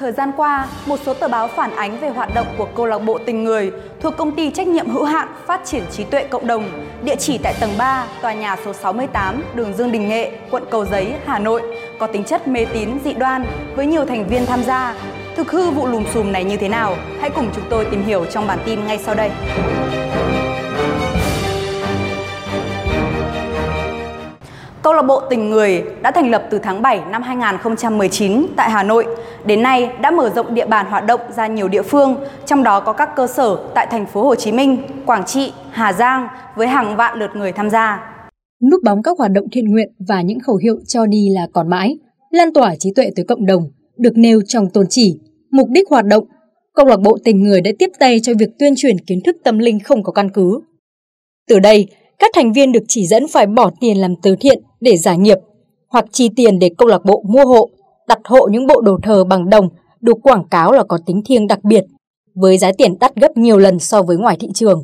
Thời gian qua, một số tờ báo phản ánh về hoạt động của câu lạc bộ tình người thuộc công ty trách nhiệm hữu hạn phát triển trí tuệ cộng đồng, địa chỉ tại tầng 3, tòa nhà số 68, đường Dương Đình Nghệ, quận Cầu Giấy, Hà Nội, có tính chất mê tín dị đoan với nhiều thành viên tham gia. Thực hư vụ lùm xùm này như thế nào? Hãy cùng chúng tôi tìm hiểu trong bản tin ngay sau đây. Câu lạc bộ Tình Người đã thành lập từ tháng 7 năm 2019 tại Hà Nội. Đến nay đã mở rộng địa bàn hoạt động ra nhiều địa phương, trong đó có các cơ sở tại thành phố Hồ Chí Minh, Quảng Trị, Hà Giang với hàng vạn lượt người tham gia. Núp bóng các hoạt động thiện nguyện và những khẩu hiệu cho đi là còn mãi, lan tỏa trí tuệ tới cộng đồng, được nêu trong tôn chỉ, mục đích hoạt động. Câu lạc bộ Tình Người đã tiếp tay cho việc tuyên truyền kiến thức tâm linh không có căn cứ. Từ đây, các thành viên được chỉ dẫn phải bỏ tiền làm từ thiện để giải nghiệp hoặc chi tiền để câu lạc bộ mua hộ, đặt hộ những bộ đồ thờ bằng đồng được quảng cáo là có tính thiêng đặc biệt, với giá tiền đắt gấp nhiều lần so với ngoài thị trường.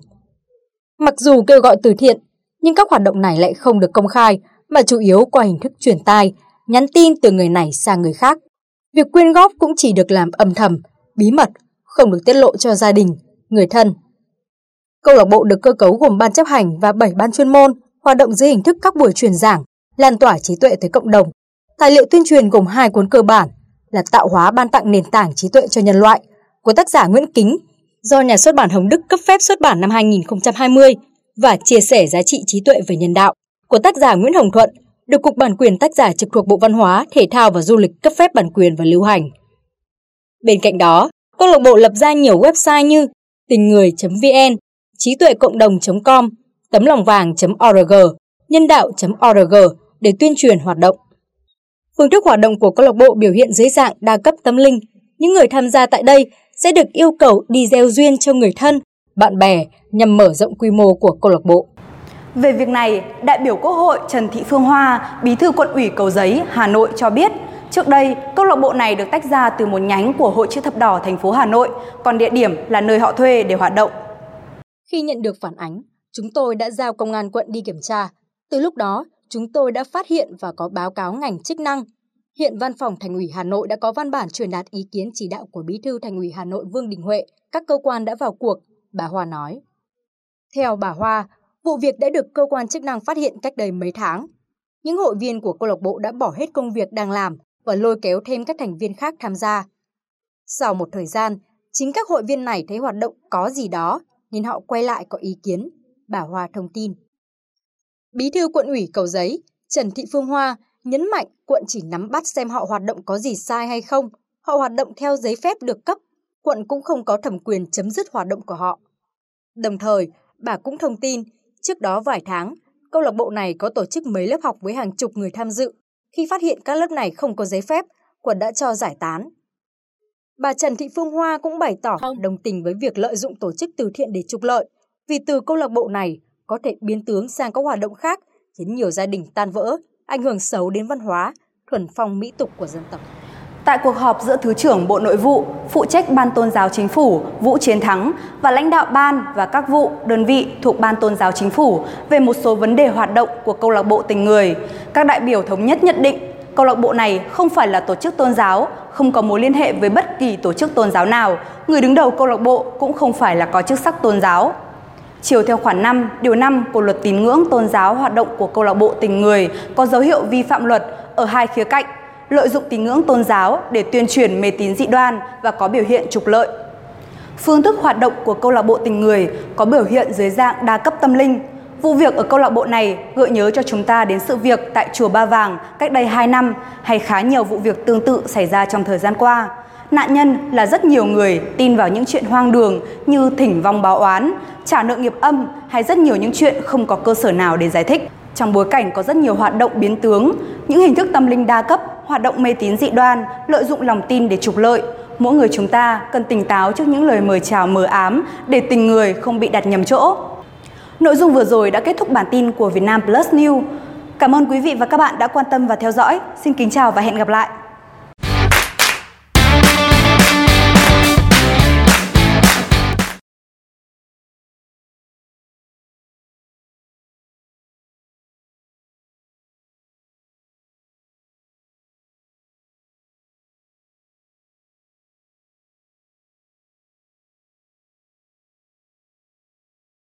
Mặc dù kêu gọi từ thiện, nhưng các hoạt động này lại không được công khai mà chủ yếu qua hình thức truyền tai, nhắn tin từ người này sang người khác. Việc quyên góp cũng chỉ được làm âm thầm, bí mật, không được tiết lộ cho gia đình, người thân Câu lạc bộ được cơ cấu gồm ban chấp hành và 7 ban chuyên môn, hoạt động dưới hình thức các buổi truyền giảng, lan tỏa trí tuệ tới cộng đồng. Tài liệu tuyên truyền gồm hai cuốn cơ bản là Tạo hóa ban tặng nền tảng trí tuệ cho nhân loại của tác giả Nguyễn Kính do nhà xuất bản Hồng Đức cấp phép xuất bản năm 2020 và Chia sẻ giá trị trí tuệ về nhân đạo của tác giả Nguyễn Hồng Thuận được Cục Bản quyền tác giả trực thuộc Bộ Văn hóa, Thể thao và Du lịch cấp phép bản quyền và lưu hành. Bên cạnh đó, câu lạc bộ lập ra nhiều website như tình người.vn, trí tuệ cộng đồng.com, tấm lòng vàng.org, nhân đạo.org để tuyên truyền hoạt động. Phương thức hoạt động của câu lạc bộ biểu hiện dưới dạng đa cấp tâm linh. Những người tham gia tại đây sẽ được yêu cầu đi gieo duyên cho người thân, bạn bè nhằm mở rộng quy mô của câu lạc bộ. Về việc này, đại biểu Quốc hội Trần Thị Phương Hoa, Bí thư quận ủy Cầu Giấy, Hà Nội cho biết, trước đây câu lạc bộ này được tách ra từ một nhánh của Hội chữ thập đỏ thành phố Hà Nội, còn địa điểm là nơi họ thuê để hoạt động. Khi nhận được phản ánh, chúng tôi đã giao công an quận đi kiểm tra. Từ lúc đó, chúng tôi đã phát hiện và có báo cáo ngành chức năng. Hiện Văn phòng Thành ủy Hà Nội đã có văn bản truyền đạt ý kiến chỉ đạo của Bí thư Thành ủy Hà Nội Vương Đình Huệ. Các cơ quan đã vào cuộc, bà Hoa nói. Theo bà Hoa, vụ việc đã được cơ quan chức năng phát hiện cách đây mấy tháng. Những hội viên của câu lạc bộ đã bỏ hết công việc đang làm và lôi kéo thêm các thành viên khác tham gia. Sau một thời gian, chính các hội viên này thấy hoạt động có gì đó nên họ quay lại có ý kiến, bà Hoa thông tin. Bí thư quận ủy Cầu Giấy, Trần Thị Phương Hoa nhấn mạnh quận chỉ nắm bắt xem họ hoạt động có gì sai hay không, họ hoạt động theo giấy phép được cấp, quận cũng không có thẩm quyền chấm dứt hoạt động của họ. Đồng thời, bà cũng thông tin, trước đó vài tháng, câu lạc bộ này có tổ chức mấy lớp học với hàng chục người tham dự. Khi phát hiện các lớp này không có giấy phép, quận đã cho giải tán. Bà Trần Thị Phương Hoa cũng bày tỏ đồng tình với việc lợi dụng tổ chức từ thiện để trục lợi, vì từ câu lạc bộ này có thể biến tướng sang các hoạt động khác, khiến nhiều gia đình tan vỡ, ảnh hưởng xấu đến văn hóa, thuần phong mỹ tục của dân tộc. Tại cuộc họp giữa Thứ trưởng Bộ Nội vụ, phụ trách Ban Tôn giáo Chính phủ Vũ Chiến Thắng và lãnh đạo ban và các vụ, đơn vị thuộc Ban Tôn giáo Chính phủ về một số vấn đề hoạt động của câu lạc bộ tình người, các đại biểu thống nhất nhận định câu lạc bộ này không phải là tổ chức tôn giáo, không có mối liên hệ với bất kỳ tổ chức tôn giáo nào, người đứng đầu câu lạc bộ cũng không phải là có chức sắc tôn giáo. Chiều theo khoản 5, điều 5 của luật tín ngưỡng tôn giáo hoạt động của câu lạc bộ tình người có dấu hiệu vi phạm luật ở hai khía cạnh, lợi dụng tín ngưỡng tôn giáo để tuyên truyền mê tín dị đoan và có biểu hiện trục lợi. Phương thức hoạt động của câu lạc bộ tình người có biểu hiện dưới dạng đa cấp tâm linh, Vụ việc ở câu lạc bộ này gợi nhớ cho chúng ta đến sự việc tại chùa Ba Vàng cách đây 2 năm hay khá nhiều vụ việc tương tự xảy ra trong thời gian qua. Nạn nhân là rất nhiều người tin vào những chuyện hoang đường như thỉnh vong báo oán, trả nợ nghiệp âm hay rất nhiều những chuyện không có cơ sở nào để giải thích. Trong bối cảnh có rất nhiều hoạt động biến tướng, những hình thức tâm linh đa cấp, hoạt động mê tín dị đoan, lợi dụng lòng tin để trục lợi, mỗi người chúng ta cần tỉnh táo trước những lời mời chào mờ ám để tình người không bị đặt nhầm chỗ. Nội dung vừa rồi đã kết thúc bản tin của Việt Nam Plus News. Cảm ơn quý vị và các bạn đã quan tâm và theo dõi. Xin kính chào và hẹn gặp lại.